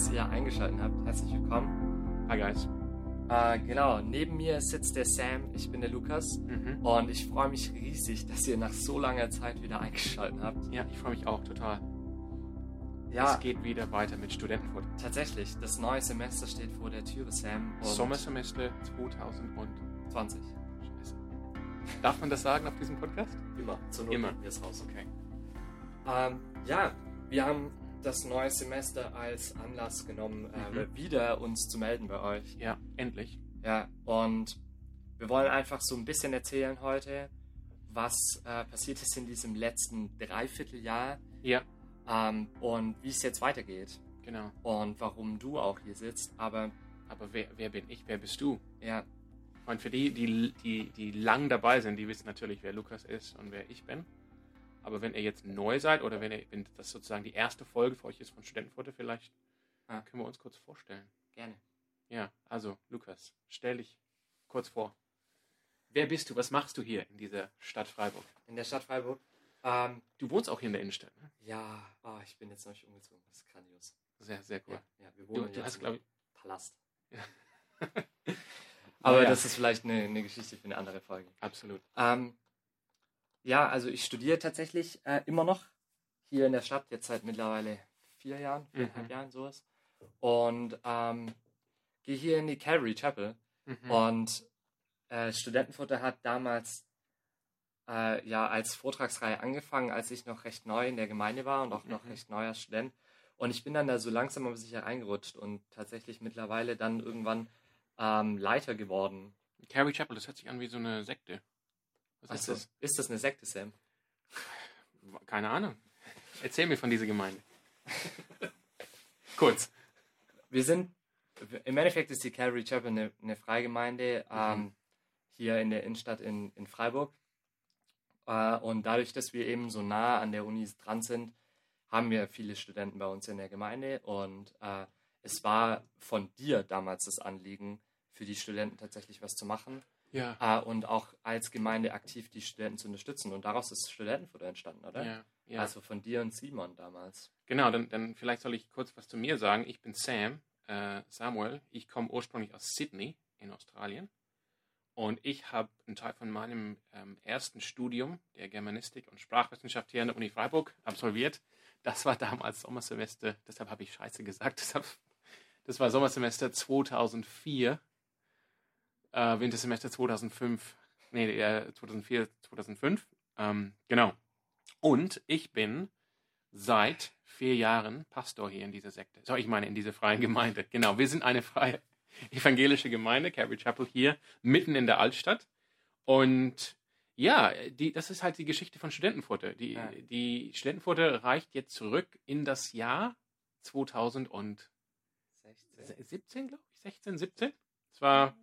dass ihr eingeschaltet habt. Herzlich willkommen. Hi guys. Äh, genau, neben mir sitzt der Sam, ich bin der Lukas Mhm. und ich freue mich riesig, dass ihr nach so langer Zeit wieder eingeschaltet habt. Ja, ich freue mich auch total. Ja, Es geht wieder weiter mit Studentenfurt. tatsächlich, das neue Semester steht vor der Türe, Sam. Und Sommersemester 2020. 20. Scheiße. Darf man das sagen auf diesem Podcast? Immer. Zur Not Immer. wir es raus. Okay. Ähm, ja, wir haben das neue Semester als Anlass genommen, äh, Mhm. wieder uns zu melden bei euch. Ja, endlich. Ja, und wir wollen einfach so ein bisschen erzählen heute, was äh, passiert ist in diesem letzten Dreivierteljahr Ja, ähm, und wie es jetzt weitergeht genau. und warum du auch hier sitzt. Aber Aber wer, wer bin ich? Wer bist du? ja, Und für die, die, die, die lang dabei sind, die wissen natürlich, wer Lukas ist und wer ich bin. Aber wenn ihr jetzt neu seid oder wenn, ihr, wenn das sozusagen die erste Folge für euch ist von Studentenfutter, vielleicht Ah. können wir uns kurz vorstellen. gerne. Ja, also Lukas, stell dich kurz vor. Wer bist du? Was machst du hier in dieser Stadt Freiburg? In der Stadt Freiburg. Ähm, Du wohnst auch hier in der Innenstadt. Ne? ja, oh, ich bin jetzt noch nicht umgezogen. Das ist grandios. Sehr, sehr cool. Ja, ja, wir Du, wohnen du jetzt hast, im ich, Palast. Ja. Aber Ja. das ist vielleicht eine, eine Geschichte für eine andere Folge. absolut. Ähm, ja, also ich studiere tatsächlich äh, immer noch hier in der Stadt, jetzt seit mittlerweile vier Jahren, viereinhalb Mhm. Jahren sowas. Und ähm, gehe hier in die Calvary Chapel. Mhm. Und äh, Studentenfutter hat damals äh, ja als Vortragsreihe angefangen, als ich noch recht neu in der Gemeinde war und auch noch Mhm. recht neuer Student. Und ich bin dann da so langsam aber sicher reingerutscht und tatsächlich mittlerweile dann irgendwann ähm, Leiter geworden. Carrie Chapel, das hört sich an wie so eine Sekte. Was Also, ist ist das eine Sekte, Sam? das? Keine Ahnung. Erzähl mir von dieser Gemeinde. Kurz. Wir sind, im Endeffekt ist die Calvary Chapel eine, eine Freigemeinde ähm, hier in der Innenstadt in, in Freiburg. Äh, und dadurch, dass wir eben so nah an der Uni dran sind, haben wir viele Studenten bei uns in der Gemeinde. Und äh, es war von dir damals das Anliegen, für die Studenten tatsächlich was zu machen Ja. äh, und auch als Gemeinde aktiv die Studenten zu unterstützen. Und daraus ist Studentenfutter entstanden, oder? Ja, ja. Also von dir und Simon damals. Genau, dann, dann vielleicht soll ich kurz was zu mir sagen. Ich bin Sam, äh, Samuel. Ich komme ursprünglich aus Sydney in Australien. Und ich habe einen Teil von meinem ähm, ersten Studium der Germanistik und Sprachwissenschaft hier an der Uni Freiburg absolviert. Das war damals Sommersemester, deshalb habe ich Scheiße gesagt. Deshalb, das war Sommersemester 2004, äh, Wintersemester 2005, nee, äh, 2004, 2005. Ähm, genau. Und ich bin seit vier Jahren Pastor hier in dieser Sekte. So, ich meine in dieser freien Gemeinde. Genau, wir sind eine freie evangelische Gemeinde, Calvary Chapel hier, mitten in der Altstadt. Und ja, die, das ist halt die Geschichte von Studentenfutter. Die, Ja. die Studentenfutter reicht jetzt zurück in das Jahr 2017, 16. glaube ich, 16, 17. Es war,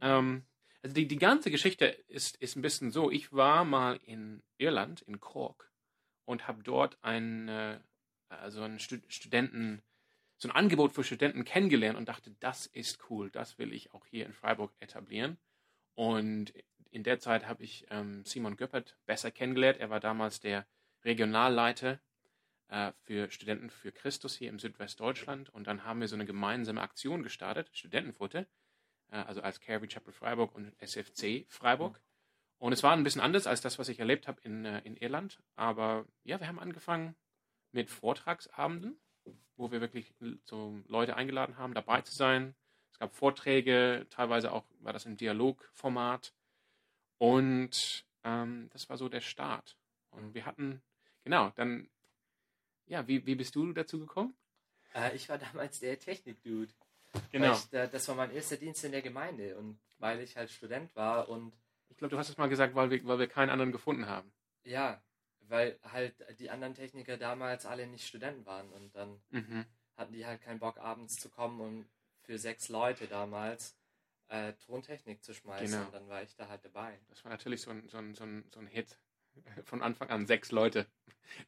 ähm, also die, die ganze Geschichte ist, ist ein bisschen so. Ich war mal in Irland, in Cork, und habe dort ein, äh, also ein Stu Studenten, so ein Angebot für Studenten kennengelernt und dachte, das ist cool, das will ich auch hier in Freiburg etablieren. Und in der Zeit habe ich ähm, Simon Göppert besser kennengelernt. Er war damals der Regionalleiter äh, für Studenten für Christus hier im Südwestdeutschland. Und dann haben wir so eine gemeinsame Aktion gestartet, Studentenfutter, also als Calvary Chapel Freiburg und SFC Freiburg. Und es war ein bisschen anders als das, was ich erlebt habe in, äh, in Irland. Aber ja, wir haben angefangen mit Vortragsabenden, wo wir wirklich so Leute eingeladen haben, dabei zu sein. Es gab Vorträge, teilweise auch war das im Dialogformat. Und ähm, das war so der Start. Und wir hatten, genau, dann, ja, wie, wie bist du dazu gekommen? Äh, ich war damals der Technik-Dude. Genau. Ich, da, das war mein erster Dienst in der Gemeinde und weil ich halt Student war und Ich glaube, du hast es mal gesagt, weil wir, weil wir keinen anderen gefunden haben. ja, weil halt die anderen Techniker damals alle nicht Studenten waren und dann Mhm. hatten die halt keinen Bock abends zu kommen und für sechs Leute damals äh, Tontechnik zu schmeißen Genau. und dann war ich da halt dabei. Das war natürlich so ein, so ein, so ein, so ein Hit. Von Anfang an sechs Leute.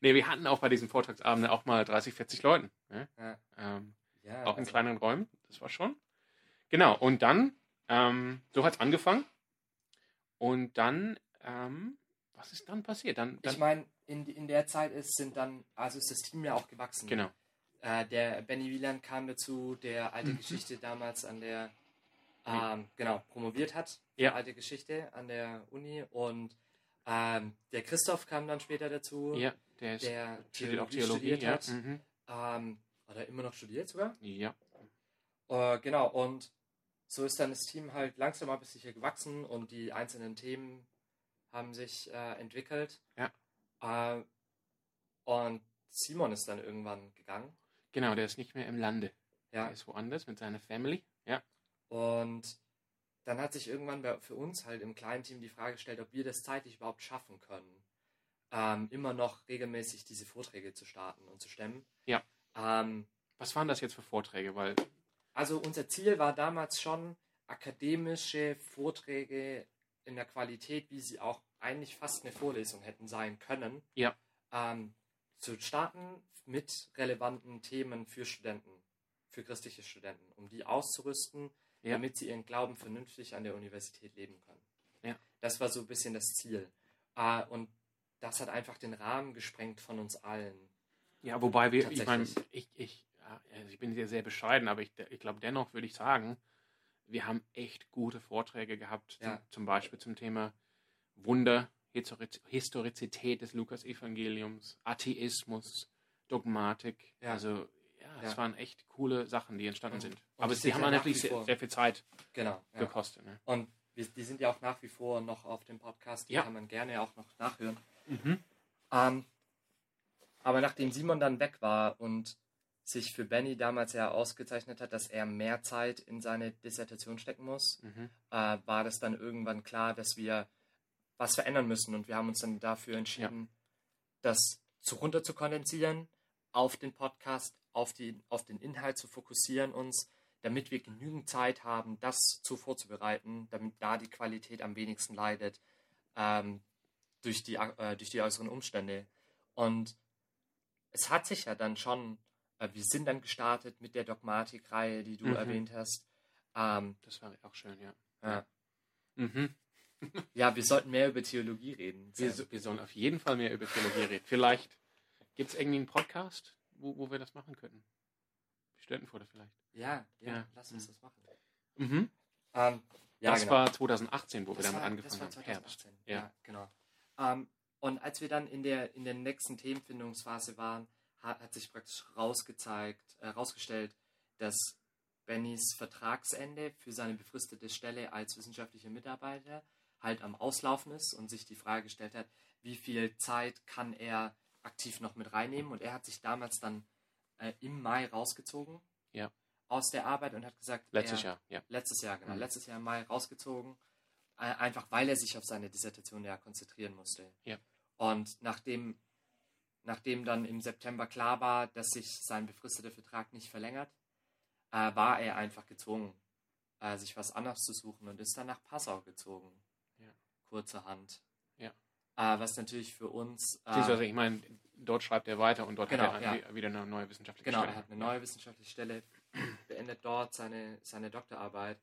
Nee, wir hatten auch bei diesen Vortragsabenden auch mal 30, 40 Leuten. Ne? Ja. Ähm, auch in also- kleineren Räumen. Das war schon. Genau. Und dann, ähm, so hat es angefangen. Und dann, ähm, was ist dann passiert? Dann, dann Ich meine, in, in der Zeit ist, sind dann, also ist das Team ja auch gewachsen. genau. äh, der Benny Wieland kam dazu, der alte Mhm. Geschichte damals an der, ähm, genau, promoviert hat. Ja. Alte Geschichte an der Uni. Und ähm, der Christoph kam dann später dazu, Ja, der ist der Theologie Theologie, studiert ja. hat. Mhm. Ähm, oder immer noch studiert sogar. Ja. Äh, genau, und so ist dann das Team halt langsam aber sicher gewachsen und die einzelnen Themen haben sich äh, entwickelt. Ja. Äh, und Simon ist dann irgendwann gegangen. Genau, der ist nicht mehr im Lande. Ja. Er ist woanders mit seiner Family. Ja. Und dann hat sich irgendwann bei, für uns halt im kleinen Team die Frage gestellt, ob wir das zeitlich überhaupt schaffen können, ähm, immer noch regelmäßig diese Vorträge zu starten und zu stemmen. Ja. Ähm, Was waren das jetzt für Vorträge? Weil, Also unser Ziel war damals schon, akademische Vorträge in der Qualität, wie sie auch eigentlich fast eine Vorlesung hätten sein können, Ja. ähm, zu starten mit relevanten Themen für Studenten, für christliche Studenten, um die auszurüsten, Ja. damit sie ihren Glauben vernünftig an der Universität leben können. Ja. Das war so ein bisschen das Ziel. Äh, und das hat einfach den Rahmen gesprengt von uns allen. Ja, wobei wir, ich meine, ich, ich, also ich bin sehr, sehr bescheiden, aber ich, ich glaube dennoch würde ich sagen, wir haben echt gute Vorträge gehabt, Ja. zum, zum Beispiel zum Thema Wunder, Historiz- Historizität des Lukas-Evangeliums, Atheismus, Dogmatik. Ja. Also, ja, es Ja. waren echt coole Sachen, die entstanden sind. und Aber sie haben ja natürlich sehr, sehr viel Zeit Genau. Gekostet. Ne? Und wir, die sind ja auch nach wie vor noch auf dem Podcast. Die kann man gerne auch noch nachhören. Mhm. Ähm, aber nachdem Simon dann weg war und sich für Benny damals ja ausgezeichnet hat, dass er mehr Zeit in seine Dissertation stecken muss, Mhm. äh, war das dann irgendwann klar, dass wir was verändern müssen. Und wir haben uns dann dafür entschieden, das zu runter zu kondensieren, auf den Podcast, auf, die, auf den Inhalt zu fokussieren uns, damit wir genügend Zeit haben, das zu vorzubereiten, damit da die Qualität am wenigsten leidet ähm, durch, die, äh, durch die äußeren Umstände. Und es hat sich ja dann schon, äh, wir sind dann gestartet mit der Dogmatikreihe, die du Mhm. erwähnt hast. Ähm, Das war auch schön, ja. ja. Mhm. ja, wir sollten mehr über Theologie reden. Wir, so- wir sollen auf jeden Fall mehr über Theologie reden. Vielleicht gibt es irgendwie einen Podcast, wo, wo wir das machen könnten. Studentenfutter vielleicht. Ja, ja, Ja. lass uns das machen. Mhm. Ähm, ja, das genau. war 2018, wo wir Das damit war- angefangen haben. Herbst. 2018. Ja. Ja, genau. Ähm, und als wir dann in der, in der nächsten Themenfindungsphase waren, hat, hat sich praktisch rausgezeigt, äh, rausgestellt, dass Bennys Vertragsende für seine befristete Stelle als wissenschaftlicher Mitarbeiter halt am Auslaufen ist und sich die Frage gestellt hat, wie viel Zeit kann er aktiv noch mit reinnehmen. Und er hat sich damals dann äh, im Mai rausgezogen Ja. aus der Arbeit und hat gesagt, Letztes er, Jahr, ja. Letztes Jahr, genau. Mhm. Letztes Jahr im Mai rausgezogen. Äh, einfach weil er sich auf seine Dissertation ja konzentrieren musste. Ja. Und nachdem, nachdem dann im September klar war, dass sich sein befristeter Vertrag nicht verlängert, äh, war er einfach gezwungen, äh, sich was anderes zu suchen und ist dann nach Passau gezogen. Ja. Kurzerhand. Ja. Äh, was natürlich für uns. Äh, Beziehungsweise, ich meine, dort schreibt er weiter und dort Genau, hat er ja. wieder eine neue wissenschaftliche Genau, Stelle. er hat eine neue wissenschaftliche Stelle, beendet dort seine, seine Doktorarbeit,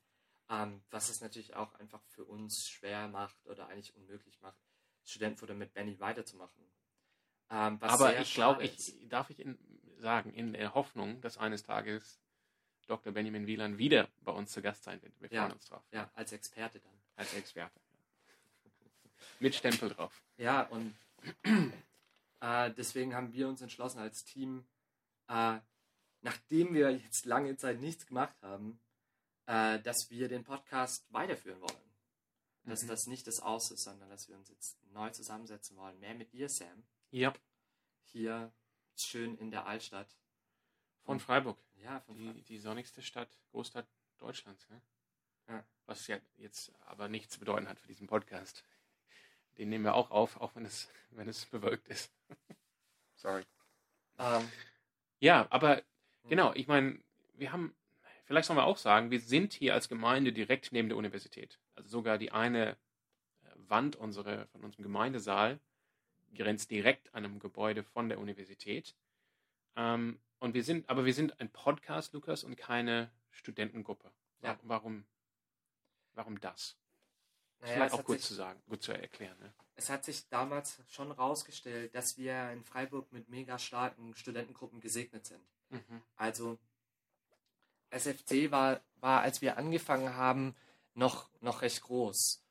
ähm, was es natürlich auch einfach für uns schwer macht oder eigentlich unmöglich macht, Studentenfutter mit Benny weiterzumachen. Ähm, Aber ich glaube, ich darf ich in, sagen, in der Hoffnung, dass eines Tages Dr. Benjamin Wieland wieder bei uns zu Gast sein wird. Wir Ja. freuen uns drauf. Ja, als Experte dann. Als Experte. Mit Stempel drauf. Ja, und äh, deswegen haben wir uns entschlossen als Team, äh, nachdem wir jetzt lange Zeit nichts gemacht haben, äh, dass wir den Podcast weiterführen wollen. Dass Mhm. das nicht das Aus ist, sondern dass wir uns jetzt neu zusammensetzen wollen. Mehr mit dir, Sam. Ja, Hier schön in der Altstadt. von Freiburg. Ja, von Die, Freiburg. die sonnigste Stadt, Großstadt Deutschlands. Ja? Ja. Was ja jetzt aber nichts zu bedeuten hat für diesen Podcast. Den nehmen wir auch auf, auch wenn es, wenn es bewölkt ist. Sorry. Ähm, Ja, aber genau, ich meine, wir haben, vielleicht sollen wir auch sagen, wir sind hier als Gemeinde direkt neben der Universität. Also sogar die eine äh, Wand unsere, von unserem Gemeindesaal grenzt direkt an einem Gebäude von der Universität. Ähm, und wir sind, aber wir sind ein Podcast, Lukas, und keine Studentengruppe. Ja. Warum, warum das? naja, Vielleicht auch gut sich- zu sagen, gut zu erklären. Ne? es hat sich damals schon rausgestellt, dass wir in Freiburg mit mega starken Studentengruppen gesegnet sind. Mhm. Also SFC war, war, als wir angefangen haben, noch, noch recht groß.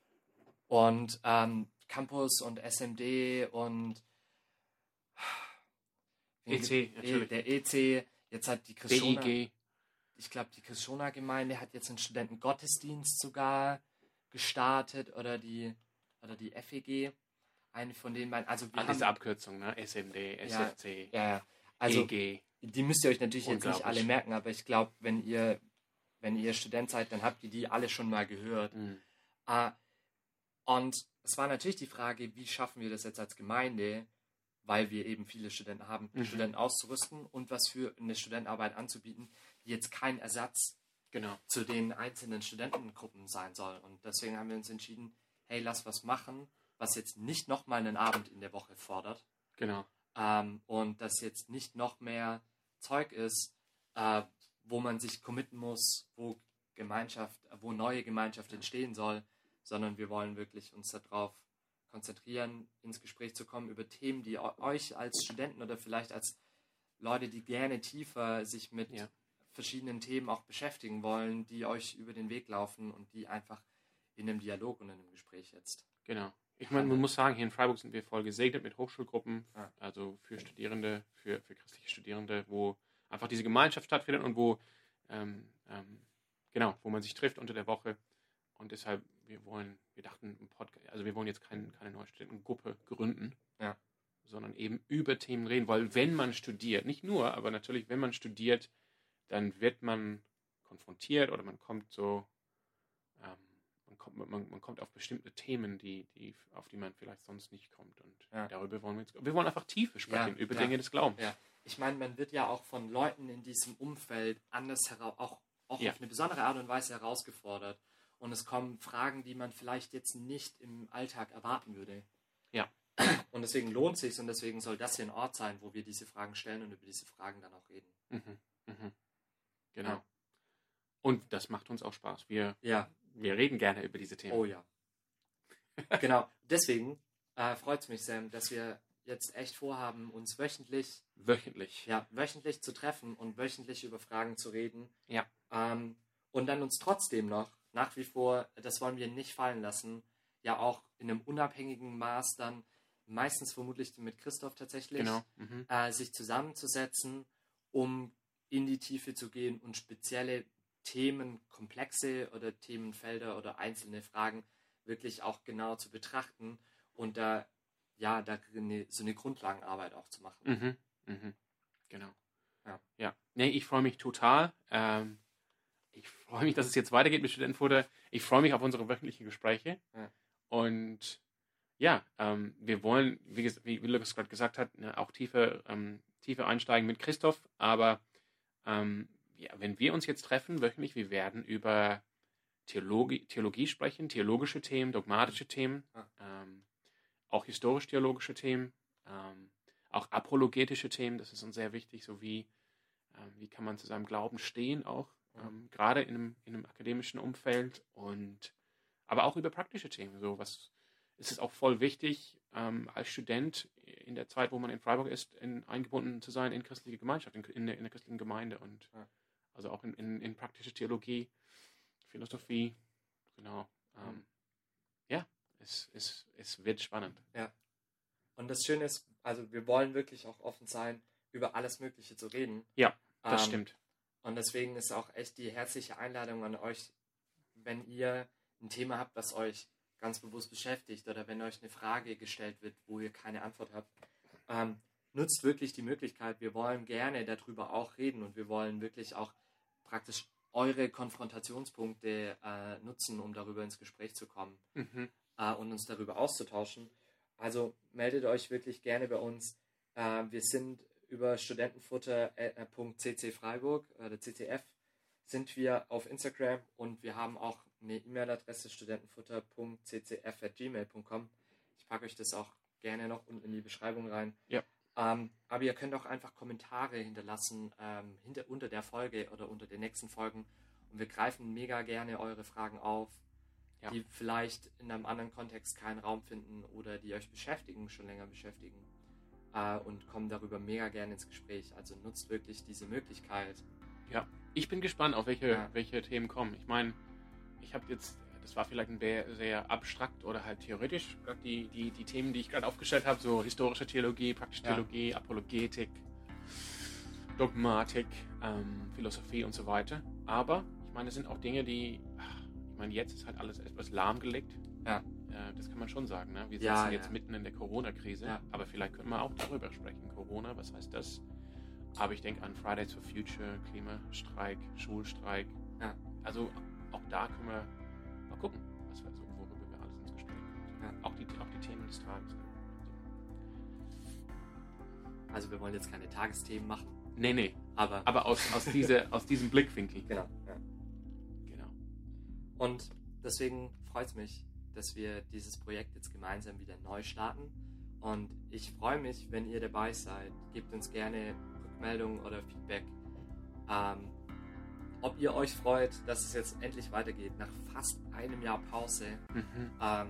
Und ähm, Campus und SMD und EC, natürlich. der EC, jetzt hat die Krishona, DIG. ich glaube, die Krishona-Gemeinde hat jetzt einen Studentengottesdienst sogar gestartet oder die, oder die FEG, eine von den beiden. Also wir Ah, diese haben, Abkürzung, ne? SMD, SFC, ja, ja. also EG. Die müsst ihr euch natürlich jetzt nicht alle merken, aber ich glaube, wenn ihr, wenn ihr Student seid, dann habt ihr die alle schon mal gehört. Mhm. Äh, und es war natürlich die Frage, wie schaffen wir das jetzt als Gemeinde, weil wir eben viele Studenten haben, Mhm. Studenten auszurüsten und was für eine Studentenarbeit anzubieten, die jetzt kein Ersatz Genau. zu den einzelnen Studentengruppen sein soll. Und deswegen haben wir uns entschieden, hey, lass was machen, was jetzt nicht nochmal einen Abend in der Woche fordert Genau. ähm, und das jetzt nicht noch mehr Zeug ist, äh, wo man sich committen muss, wo Gemeinschaft, wo neue Gemeinschaft entstehen soll, sondern wir wollen wirklich uns darauf konzentrieren, ins Gespräch zu kommen über Themen, die eu- euch als Studenten oder vielleicht als Leute, die gerne tiefer sich mit Ja. verschiedenen Themen auch beschäftigen wollen, die euch über den Weg laufen und die einfach in einem Dialog und in einem Gespräch jetzt. Genau. Ich meine, man muss sagen, hier in Freiburg sind wir voll gesegnet mit Hochschulgruppen, Ja. also für Studierende, für, für christliche Studierende, wo einfach diese Gemeinschaft stattfindet und wo, ähm, ähm, genau, wo man sich trifft unter der Woche. Und deshalb, wir wollen, wir dachten, also wir wollen jetzt kein, keine neue Studentengruppe gründen, Ja. sondern eben über Themen reden, weil wenn man studiert, nicht nur, aber natürlich, wenn man studiert, dann wird man konfrontiert oder man kommt so, man, kommt, man, man kommt auf bestimmte Themen, die, die, auf die man vielleicht sonst nicht kommt. Und Ja. darüber wollen wir jetzt, wir wollen einfach Tiefe sprechen, Ja, über. Dinge des Glaubens. Ja. Ich meine, man wird ja auch von Leuten in diesem Umfeld anders heraus, auch, auch auf eine besondere Art und Weise herausgefordert. Und es kommen Fragen, die man vielleicht jetzt nicht im Alltag erwarten würde. Ja. Und deswegen lohnt sich und deswegen soll das hier ein Ort sein, wo wir diese Fragen stellen und über diese Fragen dann auch reden. Mhm. Mhm. Genau. Ja. Und das macht uns auch Spaß. Wir, Ja, wir reden gerne über diese Themen. oh ja. genau, deswegen äh, freut es mich, Sam, dass wir jetzt echt vorhaben, uns wöchentlich Wöchentlich. ja, wöchentlich zu treffen und wöchentlich über Fragen zu reden. Ja. Ähm, und dann uns trotzdem noch, nach wie vor, das wollen wir nicht fallen lassen, ja auch in einem unabhängigen Maß dann, meistens vermutlich mit Christoph tatsächlich, Genau. Mhm. äh, sich zusammenzusetzen, um in die Tiefe zu gehen und spezielle Themenkomplexe oder Themenfelder oder einzelne Fragen wirklich auch genau zu betrachten und da ja, da eine, so eine Grundlagenarbeit auch zu machen. Mhm. Mhm. Genau. Ja. ja. Nee, ich freue mich total. Ähm, ich freue mich, dass es jetzt weitergeht mit Studentenfutter. Ich freue mich auf unsere wöchentlichen Gespräche. Ja. Und ja, ähm, wir wollen, wie, wie Lukas gerade gesagt hat, ne, auch tiefer, ähm, tiefer einsteigen mit Christoph. Aber ähm, ja, wenn wir uns jetzt treffen wöchentlich, wir werden über Theologie, Theologie sprechen, theologische Themen, dogmatische Themen, Ja. ähm, auch historisch-theologische Themen, ähm, auch apologetische Themen, das ist uns sehr wichtig, sowie ähm, wie kann man zu seinem Glauben stehen, auch ähm, gerade in einem, in einem akademischen Umfeld und aber auch über praktische Themen. So was ist es auch voll wichtig, ähm, als Student in der Zeit, wo man in Freiburg ist, in, eingebunden zu sein in christliche Gemeinschaft, in, in, der, in der christlichen Gemeinde und Ja. Also auch in, in, in praktische Theologie, Philosophie, genau. Ähm, ja, es, es, es wird spannend. Und das Schöne ist, also wir wollen wirklich auch offen sein, über alles Mögliche zu reden. Ja, Das Ähm, stimmt. Und deswegen ist auch echt die herzliche Einladung an euch, wenn ihr ein Thema habt, was euch ganz bewusst beschäftigt oder wenn euch eine Frage gestellt wird, wo ihr keine Antwort habt, ähm, nutzt wirklich die Möglichkeit. Wir wollen gerne darüber auch reden und wir wollen wirklich auch praktisch eure Konfrontationspunkte äh, nutzen, um darüber ins Gespräch zu kommen Mhm. äh, und uns darüber auszutauschen. Also meldet euch wirklich gerne bei uns. Äh, wir sind über studentenfutter.cc Freiburg oder CCF sind wir auf Instagram und wir haben auch eine E-Mail-Adresse studentenfutter.ccf.gmail.com. Ich packe euch das auch gerne noch unten in die Beschreibung rein. Ja. Ähm, aber ihr könnt auch einfach Kommentare hinterlassen ähm, hinter, unter der Folge oder unter den nächsten Folgen und wir greifen mega gerne eure Fragen auf. Ja. die vielleicht in einem anderen Kontext keinen Raum finden oder die euch beschäftigen, schon länger beschäftigen. Äh, und kommen darüber mega gerne ins Gespräch. Also nutzt wirklich diese Möglichkeit. Ich bin gespannt, auf welche, Ja. welche Themen kommen. Ich meine, ich habe jetzt, das war vielleicht ein sehr, abstrakt oder halt theoretisch, die, die, die Themen, die ich gerade aufgestellt habe, so historische Theologie, praktische Ja. Theologie, Apologetik, Dogmatik, ähm, Philosophie und so weiter. Aber ich meine, es sind auch Dinge, die, ich meine, jetzt ist halt alles etwas lahmgelegt. Ja. Äh, das kann man schon sagen. Ne? Wir sitzen Ja, jetzt ja. mitten in der Corona-Krise, aber vielleicht können wir auch darüber sprechen. Corona, was heißt das? Aber ich denke an Fridays for Future, Klimastreik, Schulstreik. Also auch da können wir gucken, was wir so, worüber wir alles ins Gespräch kommen. Ja. Auch, die, auch die Themen des Tages. Also wir wollen jetzt keine Tagesthemen machen, Nee, nee. aber, Aber aus, aus, diese, aus diesem Blickwinkel. genau. Ja. Genau. Und deswegen freut es mich, dass wir dieses Projekt jetzt gemeinsam wieder neu starten. Und ich freue mich, wenn ihr dabei seid. Gebt uns gerne Rückmeldungen oder Feedback. Ähm, ob ihr euch freut, dass es jetzt endlich weitergeht, nach fast einem Jahr Pause. Mhm. Ähm,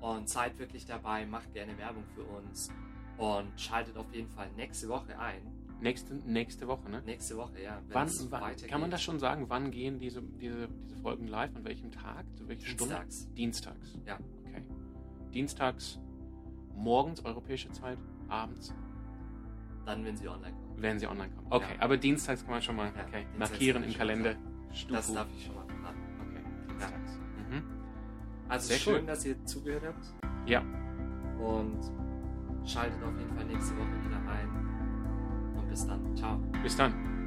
und seid wirklich dabei, macht gerne Werbung für uns. Und schaltet auf jeden Fall nächste Woche ein. Nächste, nächste Woche, ne? Nächste Woche, ja. Wann, wann, kann man das schon sagen? Wann gehen diese, diese, diese Folgen live? An welchem Tag? Zu welcher Stunde? Dienstags. Dienstags. Ja. Okay. Dienstags, morgens europäische Zeit, abends, Dann, wenn sie online kommen. Werden sie online kommen. Okay, Ja. aber dienstags kann man schon mal okay, markieren im Kalender. Das darf ich schon mal verraten. Okay, dienstags. Mhm. Also Sehr schön, cool. dass ihr zugehört habt. Ja. Und schaltet auf jeden Fall nächste Woche wieder ein. Und bis dann. Ciao. Bis dann.